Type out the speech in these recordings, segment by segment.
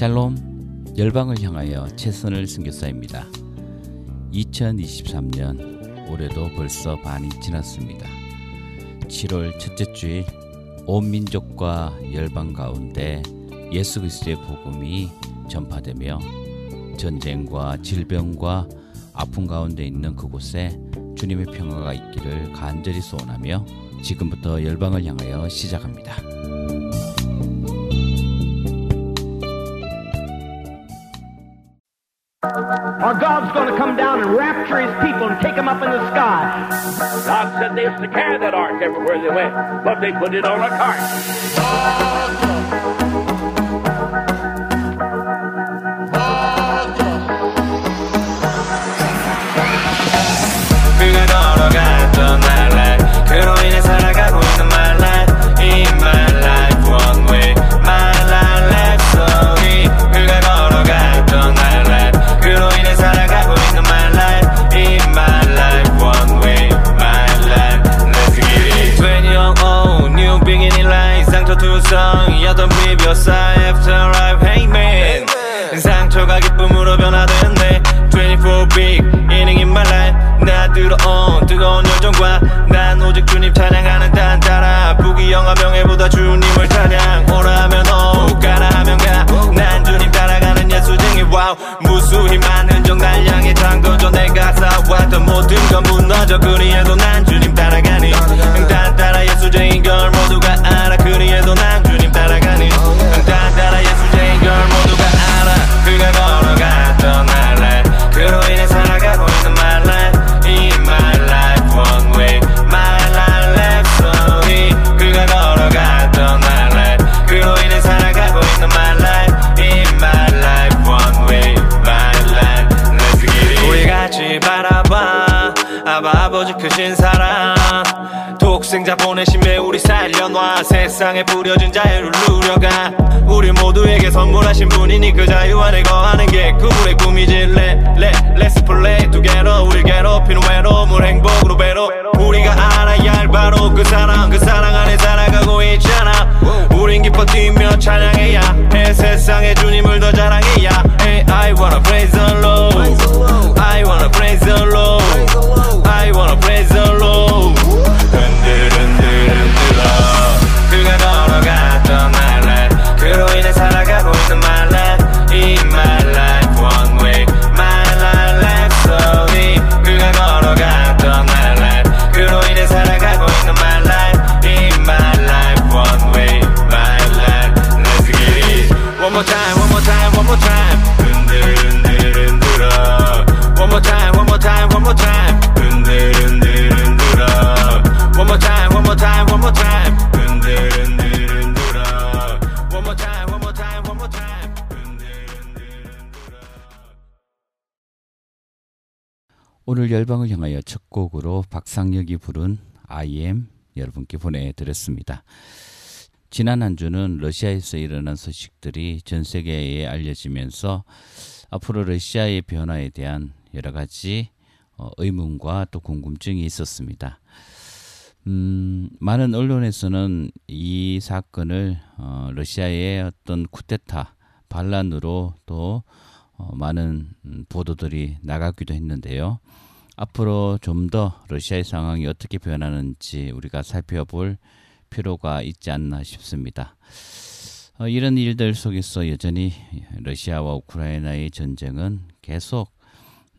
샬롬 열방을 향하여 최선을 선교사입니다. 2023년 올해도 벌써 반이 지났습니다. 7월 첫째 주일 온 민족과 열방 가운데 예수 그리스도의 복음이 전파되며 전쟁과 질병과 아픔 가운데 있는 그곳에 주님의 평화가 있기를 간절히 소원하며 지금부터 열방을 향하여 시작합니다. And rapture his people and take them up in the sky. God said they used to carry that ark everywhere they went, but they put it on a cart. 그 life after life hey man. 상처가 기쁨으로 변화되는데 24 big inning in my life. 나 들어온 뜨거운 열정과 난 오직 주님 찬양하는 딴 따라. 부귀영화 명예보다 주님을 찬양. 오라 하면 오 가라 하면 가난 주님 따라가는 예수쟁이. 와우. 무수히 많은 정날 향해 장도져 내가 쌓아왔던 모든 건 무너져. 그리해도 난 주님 따라가니. 딴 따라 예수쟁인 걸 모두가 알아. 그리해도 난 독생자 보내심에 우리 살려놔. 세상에 뿌려진 자유를 누려가. 우리 모두에게 선물하신 분이니 그 자유 안에 거하는 게 그분의 꿈이지. let, let, Let's play together. 우리 괴롭히는 외로움을 행복으로 배로. 우리가 알아야 할 바로 그 사랑 그 사랑 안에 살아가고 있잖아. 우린 기뻐 뛰며 찬양해야 해. 세상에 주님을 더 자랑해야 곡으로 박상혁이 부른 I am 여러분께 보내드렸습니다. 지난 한 주는 러시아에서 일어난 소식들이 전 세계에 알려지면서 앞으로 러시아의 변화에 대한 여러 가지 어, 의문과 또 궁금증이 있었습니다. 음, 많은 언론에서는 이 사건을 어, 러시아의 어떤 쿠데타 반란으로 또 어, 많은 음, 보도들이 나가기도 했는데요. 앞으로 좀 더 러시아의 상황이 어떻게 변하는지 우리가 살펴볼 필요가 있지 않나 싶습니다. 어, 이런 일들 속에서 여전히 러시아와 우크라이나의 전쟁은 계속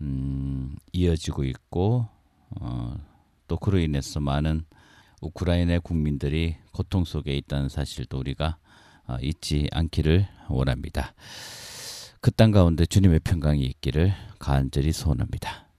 음, 이어지고 있고 어, 또 그로 인해서 많은 우크라이나 국민들이 고통 속에 있다는 사실도 우리가 어, 잊지 않기를 원합니다. 그 땅 가운데 주님의 평강이 있기를 간절히 소원합니다.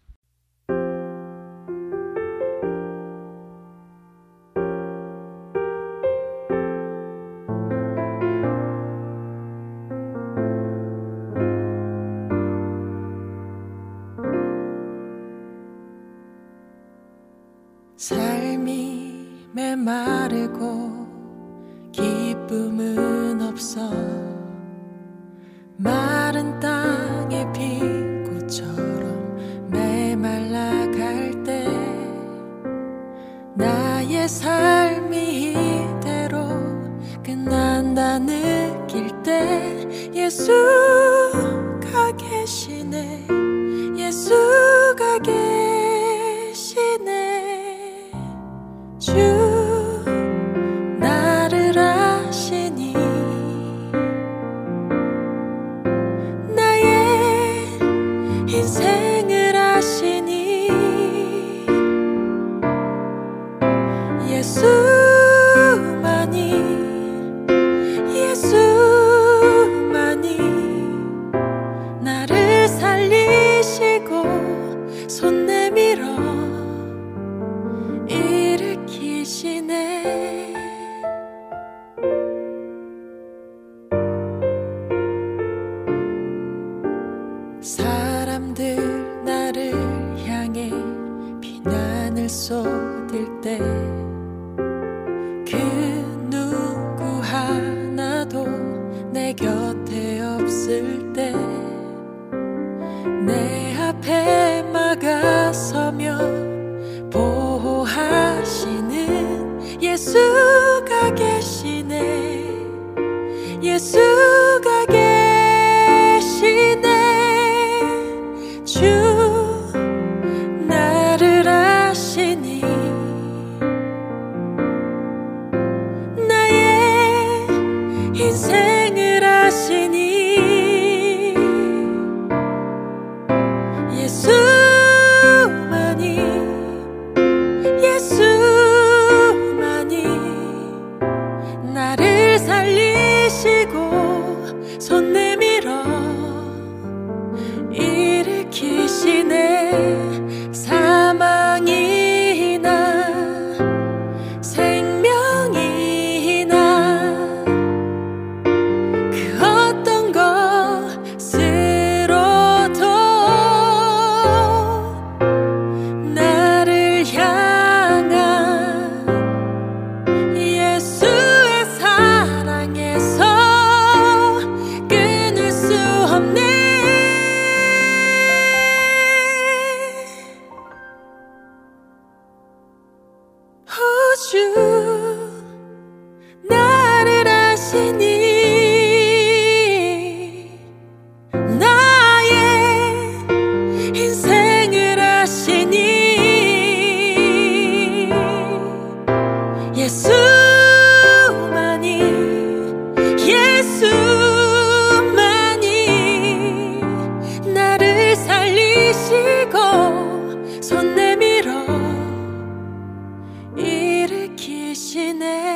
일으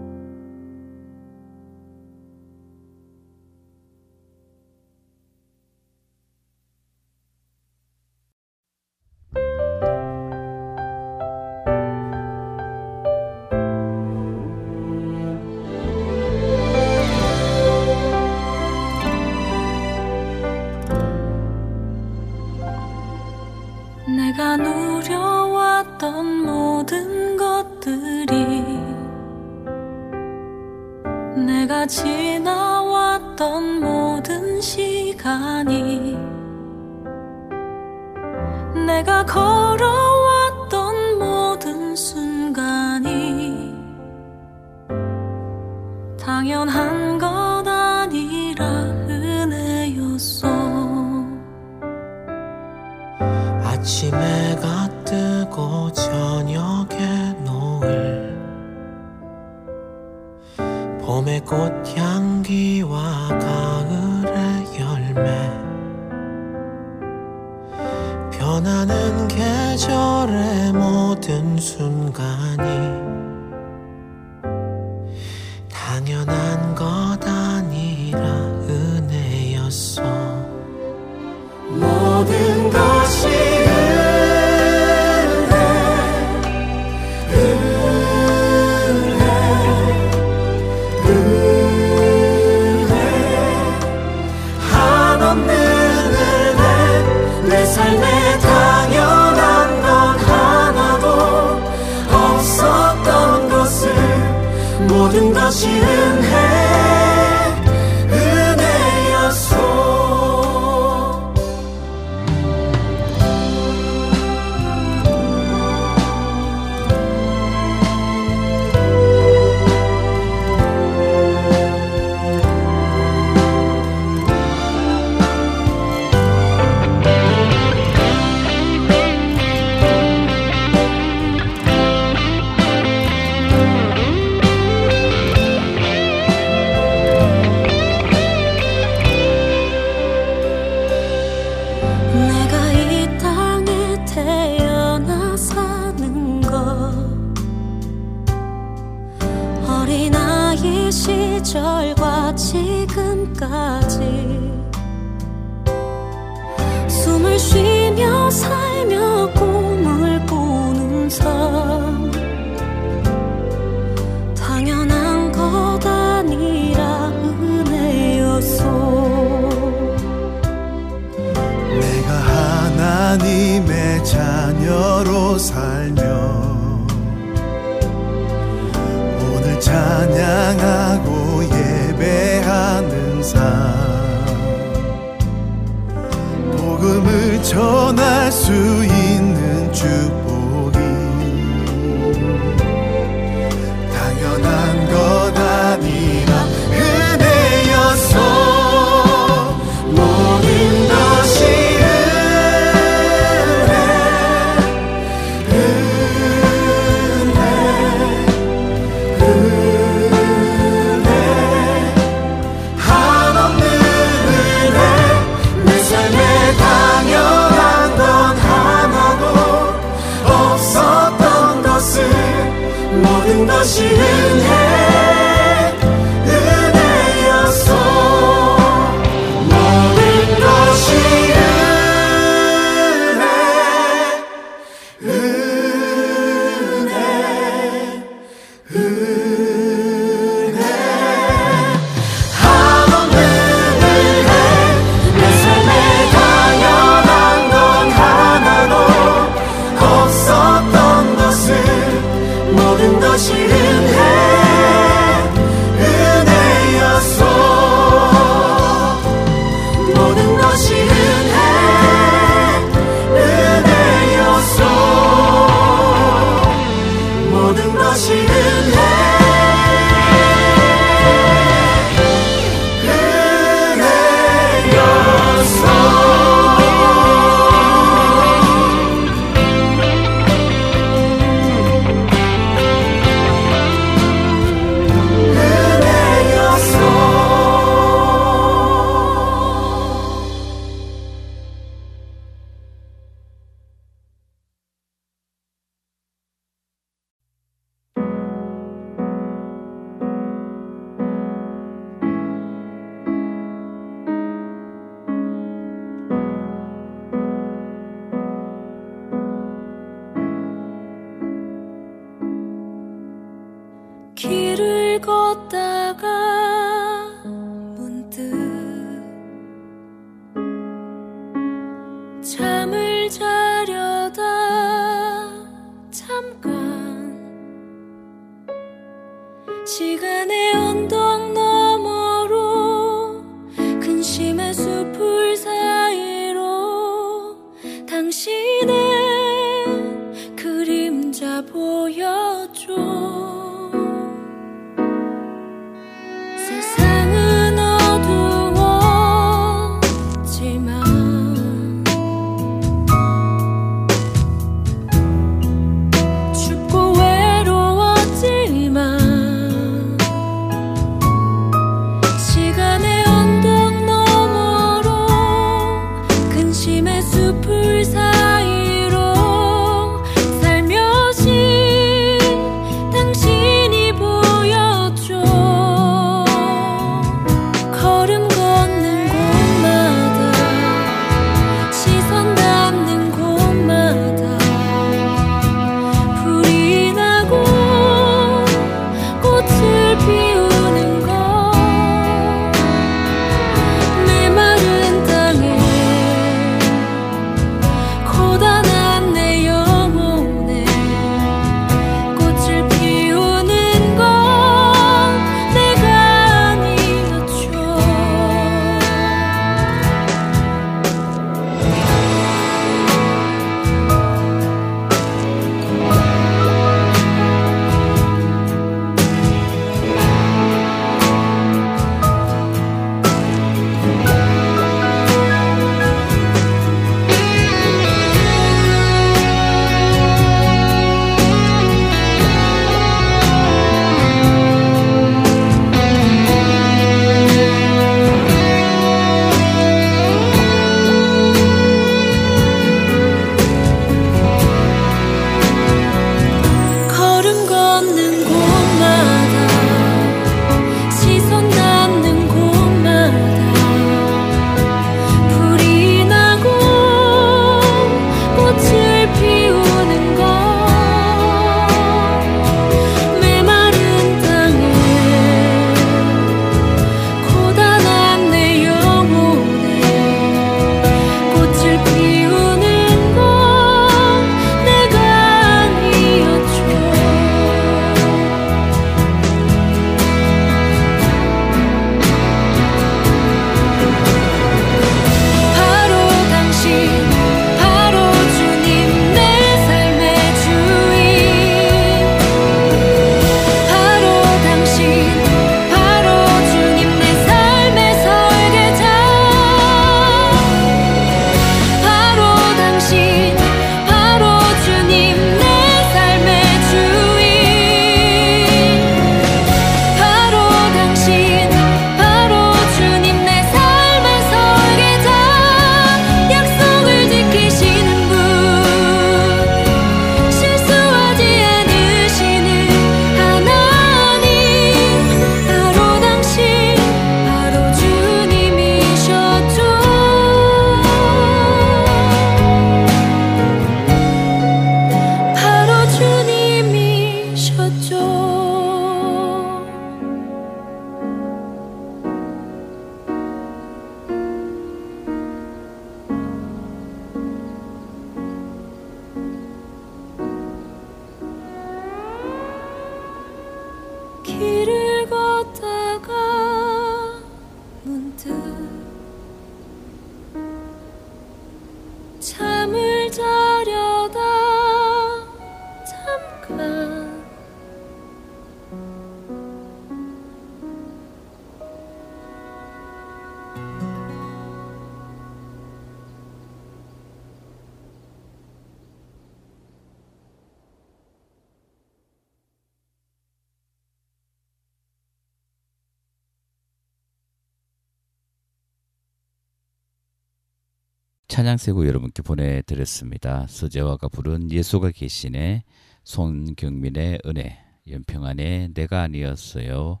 찬양세고 여러분께 보내드렸습니다. 서재화가 부른 예수가 계시네 손경민의 은혜 연평안의 내가 아니었어요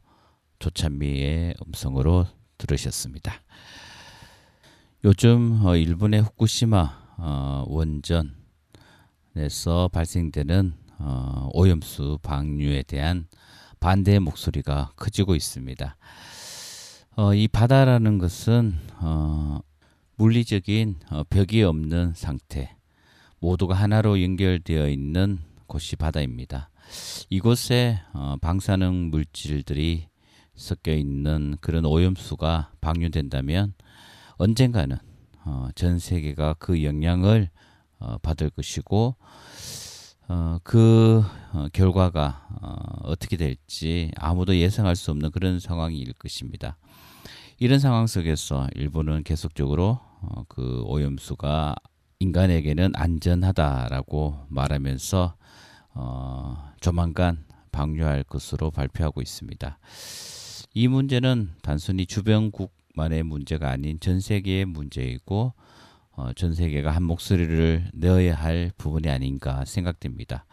조찬미의 음성으로 들으셨습니다. 요즘 어, 일본의 후쿠시마 어, 원전에서 발생되는 어, 오염수 방류에 대한 반대의 목소리가 커지고 있습니다. 어, 이 바다라는 것은 어, 물리적인 어, 벽이 없는 상태, 모두가 하나로 연결되어 있는 곳이 바다입니다. 이곳에 어, 방사능 물질들이 섞여 있는 그런 오염수가 방류된다면 언젠가는 어, 전 세계가 그 영향을 어, 받을 것이고 어, 그 어, 결과가 어, 어떻게 될지 아무도 예상할 수 없는 그런 상황일 것입니다. 이런 상황 속에서 일본은 계속적으로 어, 그 오염수가 인간에게는 안전하다라고 말하면서 어, 조만간 방류할 것으로 발표하고 있습니다. 이 문제는 단순히 주변국만의 문제가 아닌 전 세계의 문제이고 어, 전 세계가 한 목소리를 내어야 할 부분이 아닌가 생각됩니다.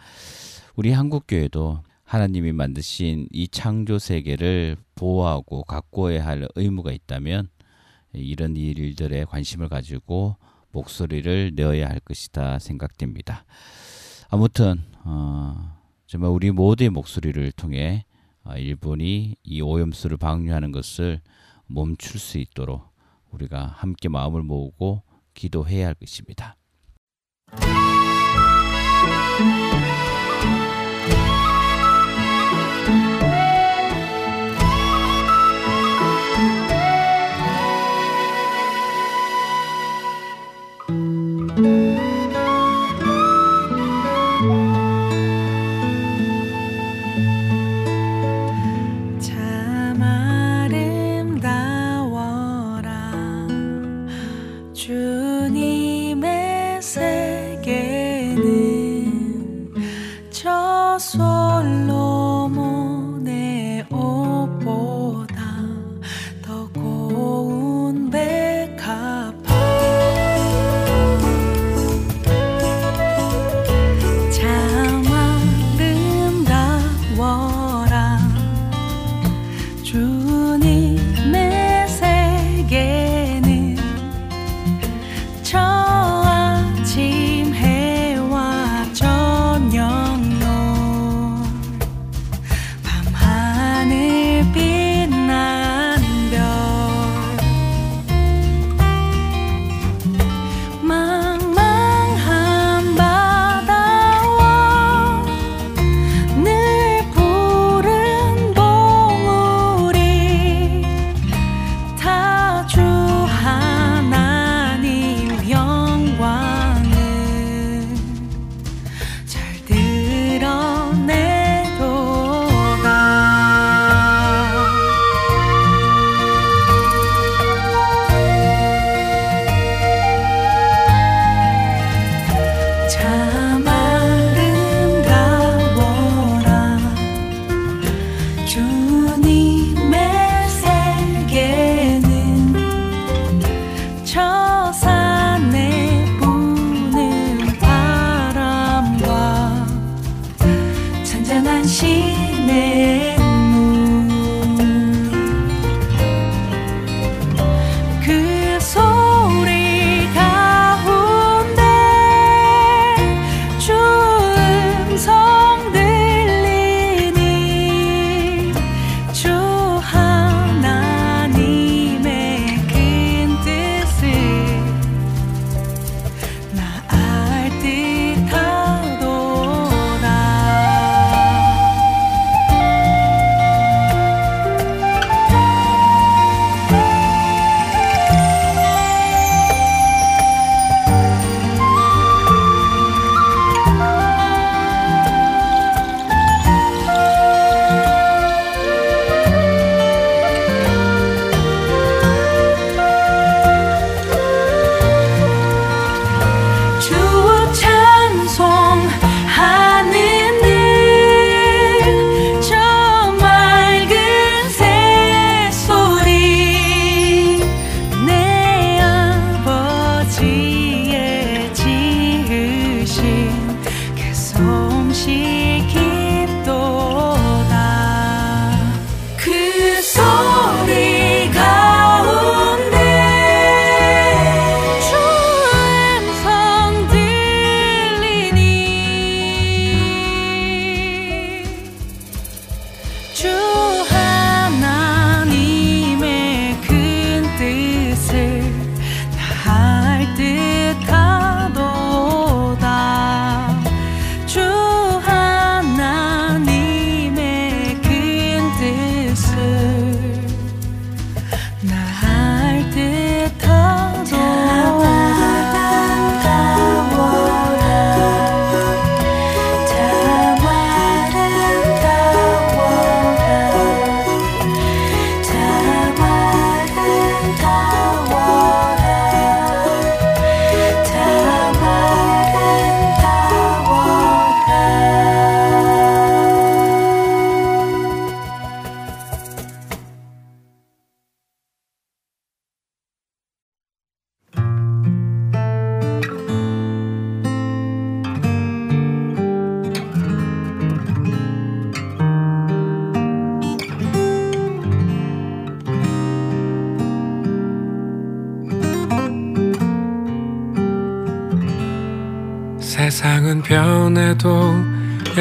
우리 한국 교회도 하나님이 만드신 이 창조 세계를 보호하고 가꾸어야 할 의무가 있다면 이런 일들에 관심을 가지고 목소리를 내어야 할 것이다 생각됩니다. 아무튼 어, 정말 우리 모두의 목소리를 통해 어, 일본이 이 오염수를 방류하는 것을 멈출 수 있도록 우리가 함께 마음을 모으고 기도해야 할 것입니다. 참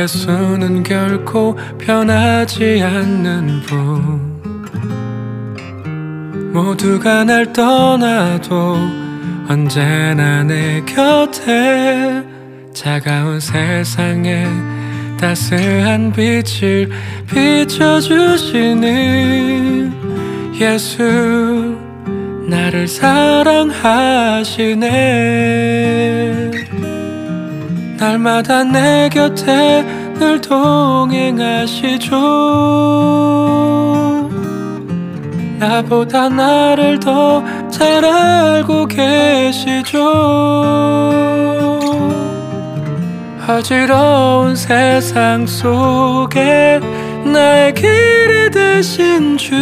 예수는 결코 변하지 않는 분. 모두가 날 떠나도 언제나 내 곁에 차가운 세상에 따스한 빛을 비춰주시는 예수 나를 사랑하시네 날마다 내 곁에 늘 동행하시죠. 나보다 나를 더 잘 알고 계시죠. 어지러운 세상 속에 나의 길이 되신 주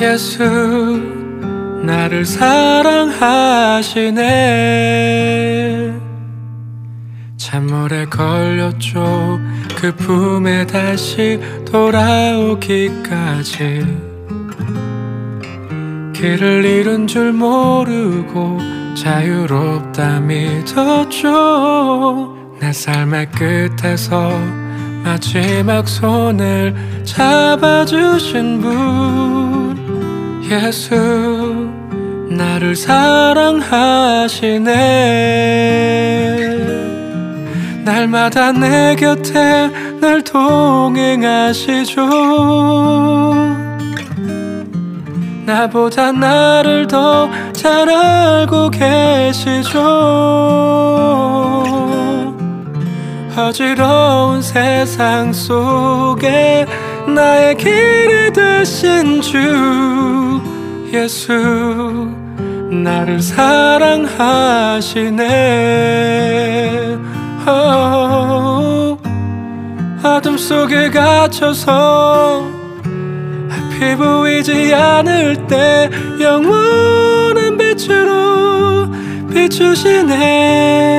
예수 나를 사랑하시네 참물에 걸렸죠. 그 품에 다시 돌아오기까지. 길을 잃은 줄 모르고 자유롭다 믿었죠. 내 삶의 끝에서 마지막 손을 잡아주신 분. 예수 나를 사랑하시네 날마다 내 곁에 늘 동행하시죠. 나보다 나를 더 잘 알고 계시죠. 어지러운 세상 속에 나의 길이 되신 주 예수 나를 사랑하시네 어, 어둠 속에 갇혀서 앞이 보이지 않을 때 영원한 빛으로 비추시네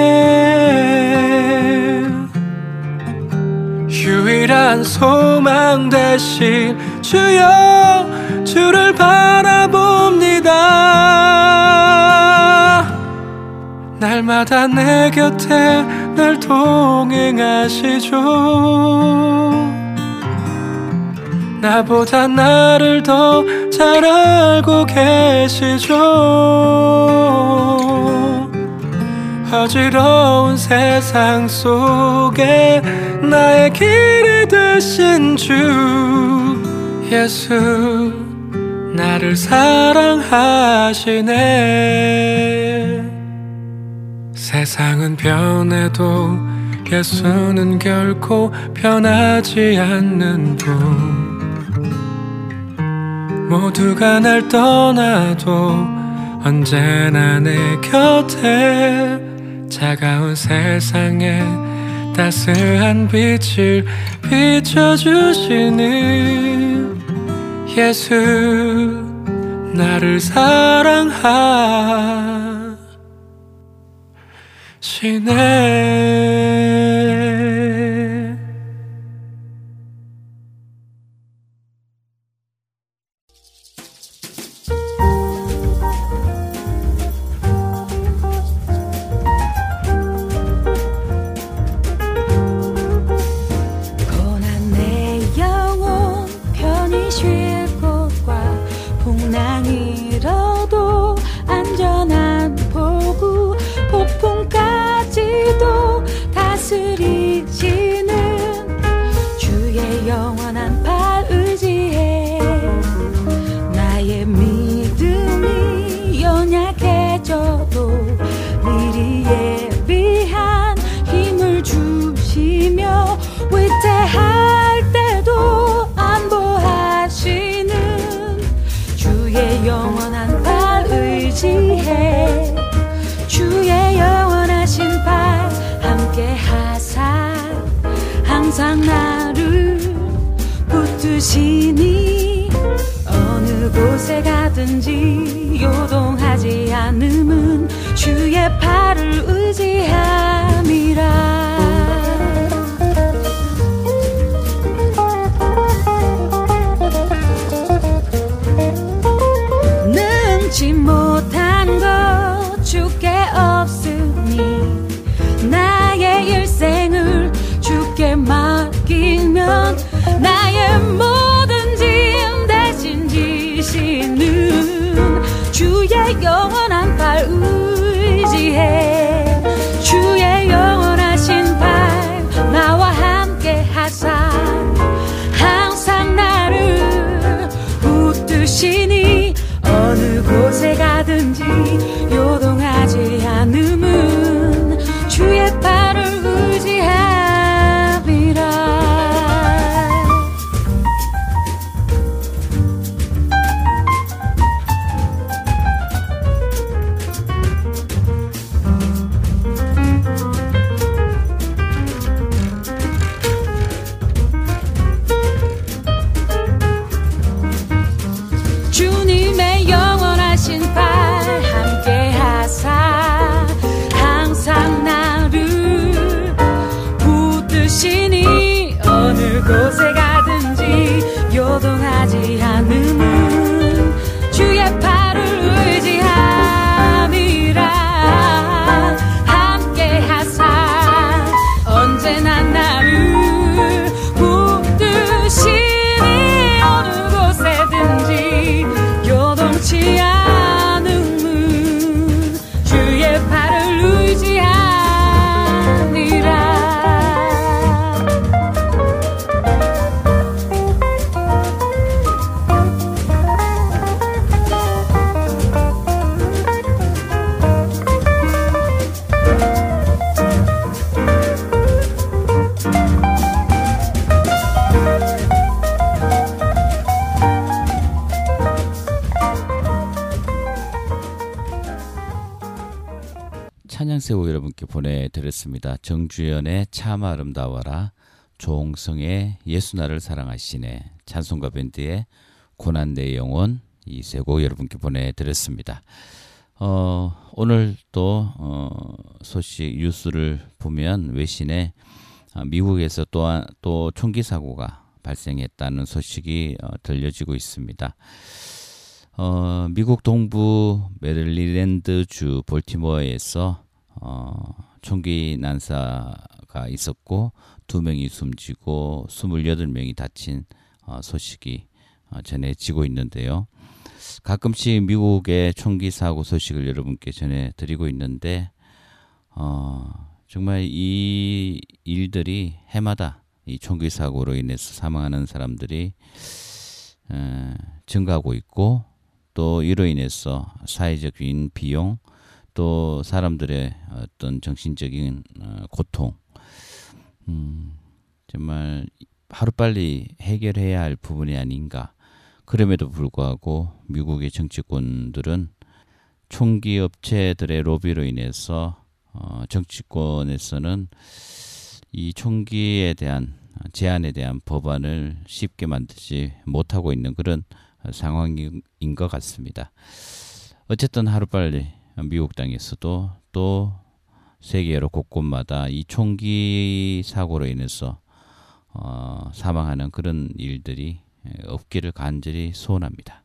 유일한 소망 대신 주여 주를 바라봅니다. 날마다 내 곁에 늘 동행하시죠. 나보다 나를 더 잘 알고 계시죠. 어지러운 세상 속에 나의 길이 되신 주 예수 나를 사랑하시네 세상은 변해도 예수는 결코 변하지 않는 분. 모두가 날 떠나도 언제나 내 곁에 차가운 세상에 따스한 빛을 비춰주시는 예수 나를 사랑하 시네 어느 곳에 가든지 요동하지 않음은 주의 팔을 의지함이라 she 보내드렸습니다. 정주연의 참 아름다워라, 조홍성의 예수 나를 사랑하시네, 찬송가 밴드의 고난 내 영혼 이세고 여러분께 보내드렸습니다. 어, 오늘 또 어, 소식 뉴스를 보면 외신에 아, 미국에서 또한 또 총기 사고가 발생했다는 소식이 어, 들려지고 있습니다. 어, 미국 동부 메릴랜드 주 볼티모어에서 어, 총기 난사가 있었고 두 명이 숨지고 28명이 다친 어, 소식이 어, 전해지고 있는데요. 가끔씩 미국의 총기 사고 소식을 여러분께 전해드리고 있는데 어, 정말 이 일들이 해마다 이 총기 사고로 인해서 사망하는 사람들이 에, 증가하고 있고 또 이로 인해서 사회적인 비용 또 사람들의 어떤 정신적인 어, 고통 음, 정말 하루빨리 해결해야 할 부분이 아닌가 그럼에도 불구하고 미국의 정치권들은 총기 업체들의 로비로 인해서 어, 정치권에서는 이 총기에 대한 제한에 대한 법안을 쉽게 만들지 못하고 있는 그런 상황인 것 같습니다. 어쨌든 하루빨리 미국 땅에서도 또 세계 여러 곳곳마다 이 총기 사고로 인해서 어, 사망하는 그런 일들이 없기를 간절히 소원합니다.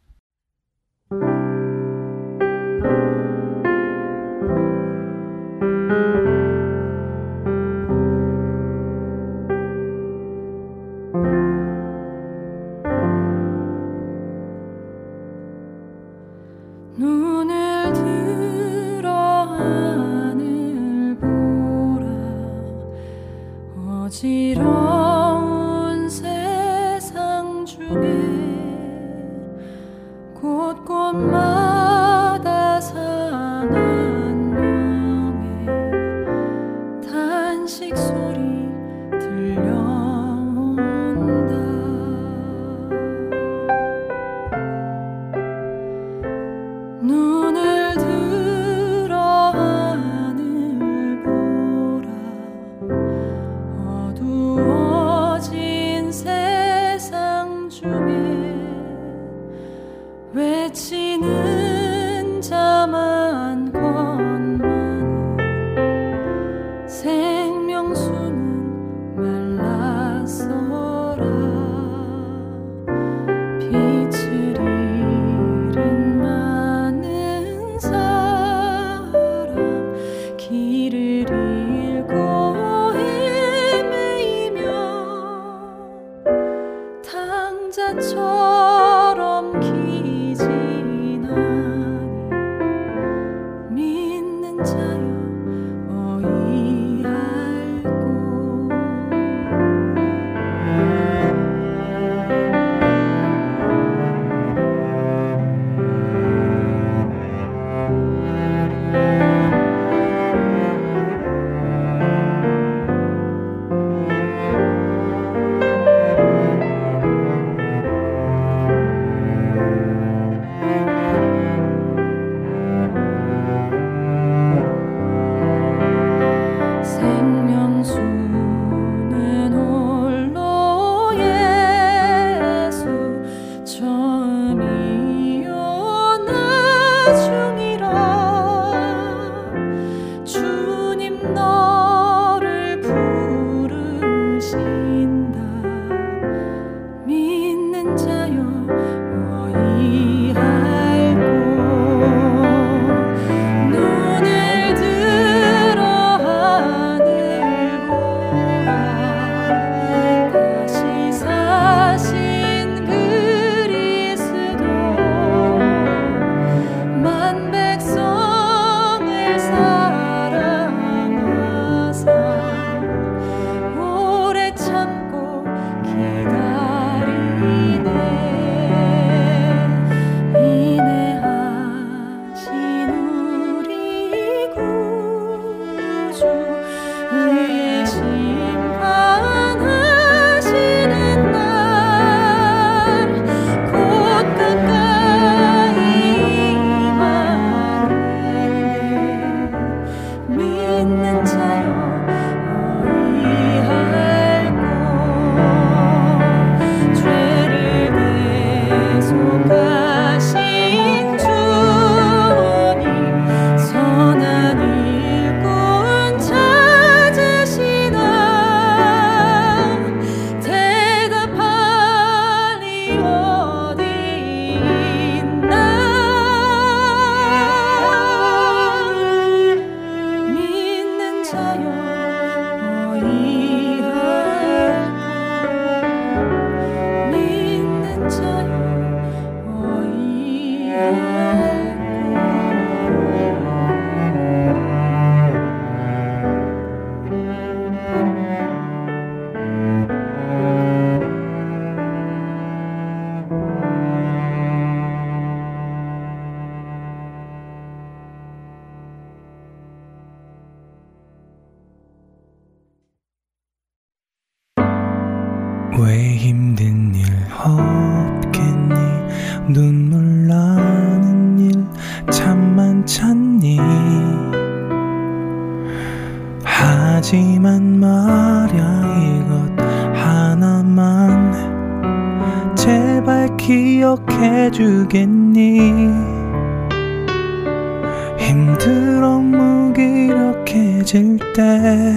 무기력해질 때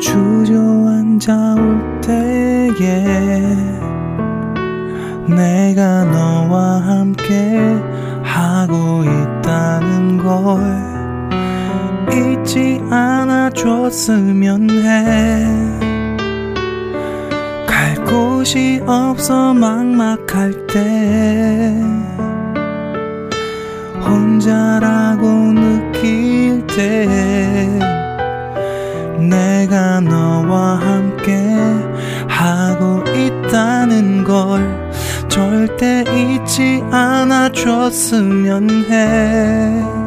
주저앉아 올 때에 내가 너와 함께 하고 있다는 걸 잊지 않아 줬으면 해. 갈 곳이 없어 막막할 때, 혼자라고 느낄 때, 내가 너와 함께 하고 있다는 걸 절대 잊지 않아 줬으면 해.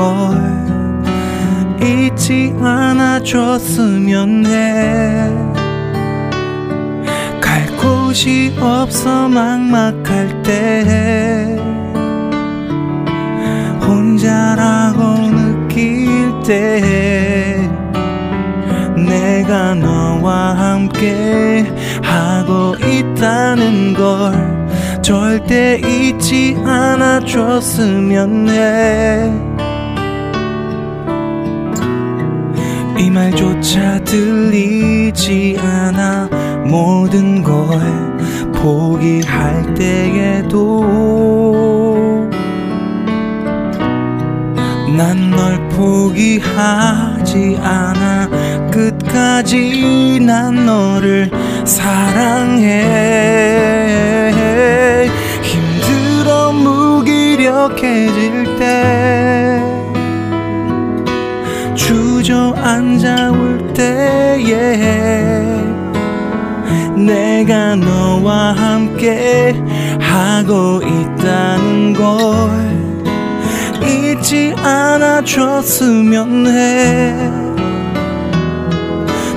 걸 잊지 않아 줬으면 해. 갈 곳이 없어 막막할 때 혼자라고 느낄 때 내가 너와 함께 하고 있다는 걸 절대 잊지 않아 줬으면 해. 이 말조차 들리지 않아. 모든 걸 포기할 때에도 난 널 포기하지 않아. 끝까지 난 너를 사랑해. 힘들어 무기력해질 때 주저앉아 올 때에 내가 너와 함께 하고 있다는 걸 잊지 않아 줬으면 해.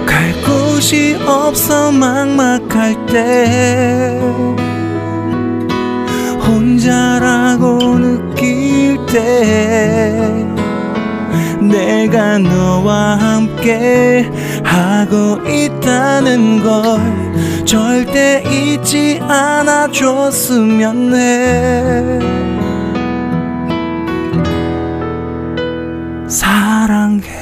갈 곳이 없어 막막할 때, 혼자라고 느낄 때, 내가 너와 함께 하고 있다는 걸 절대 잊지 않아 줬으면 해. 사랑해.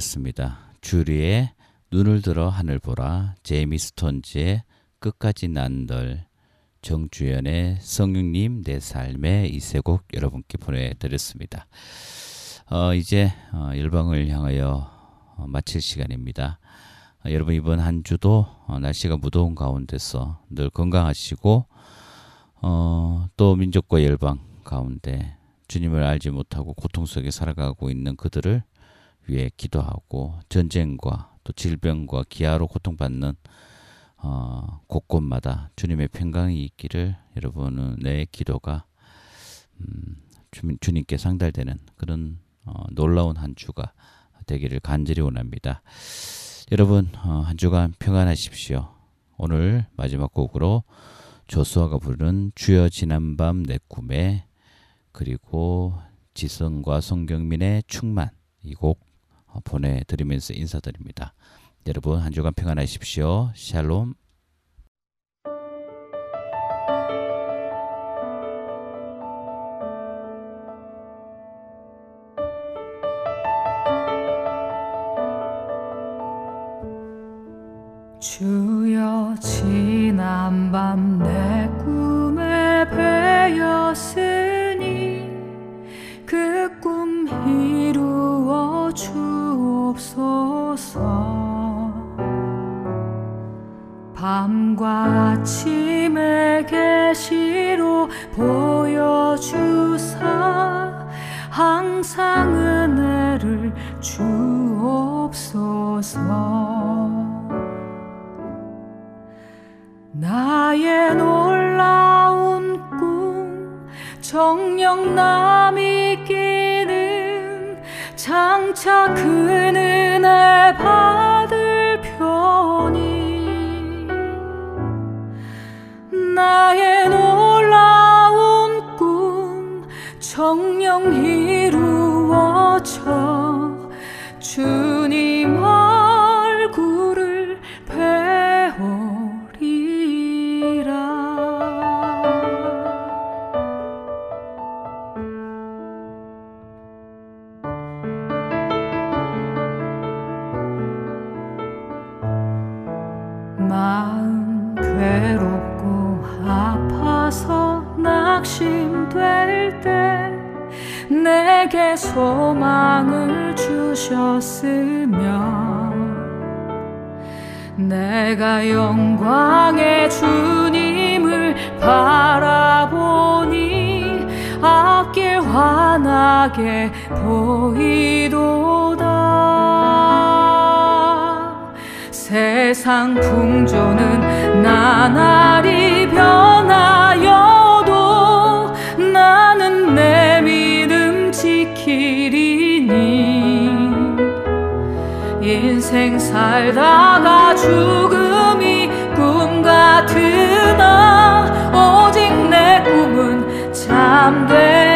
보내드렸습니다. 주리의 눈을 들어 하늘 보라, 제이미 스톤즈의 끝까지 난들, 정주연의 성령님 내 삶의 이세곡 여러분께 보내드렸습니다. 어, 이제 어, 열방을 향하여 어, 마칠 시간입니다. 어, 여러분 이번 한 주도 어, 날씨가 무더운 가운데서 늘 건강하시고 어, 또 민족과 열방 가운데 주님을 알지 못하고 고통 속에 살아가고 있는 그들을 위해 기도하고 전쟁과 또 질병과 기아로 고통받는 어, 곳곳마다 주님의 평강이 있기를 여러분은 내 기도가 음, 주님, 주님 께 상달되는 그런 어, 놀라운 한 주가 되기를 간절히 원합니다. 여러분 어, 한 주간 평안하십시오. 오늘 마지막 곡으로 조수아가 부르는 주여 지난밤 내 꿈에 그리고 지성과 성경민의 충만 이곡 어, 어, 보내드리면서 인사드립니다. 여러분 한 주간 평안하십시오. 샬롬. 주여 지난 밤내 밤과 아침에 계시로 보여주사 항상 은혜를 주옵소서. 나의 놀라운 꿈 정령남이 끼는 장차 그 은혜 받을 편이 나의 놀라운 꿈 정령 이루어져 주님 앞 보이도다. 세상 풍조는 나날이 변하여도 나는 내 믿음 지키리니. 인생 살다가 죽음이 꿈 같으나 오직 내 꿈은 참되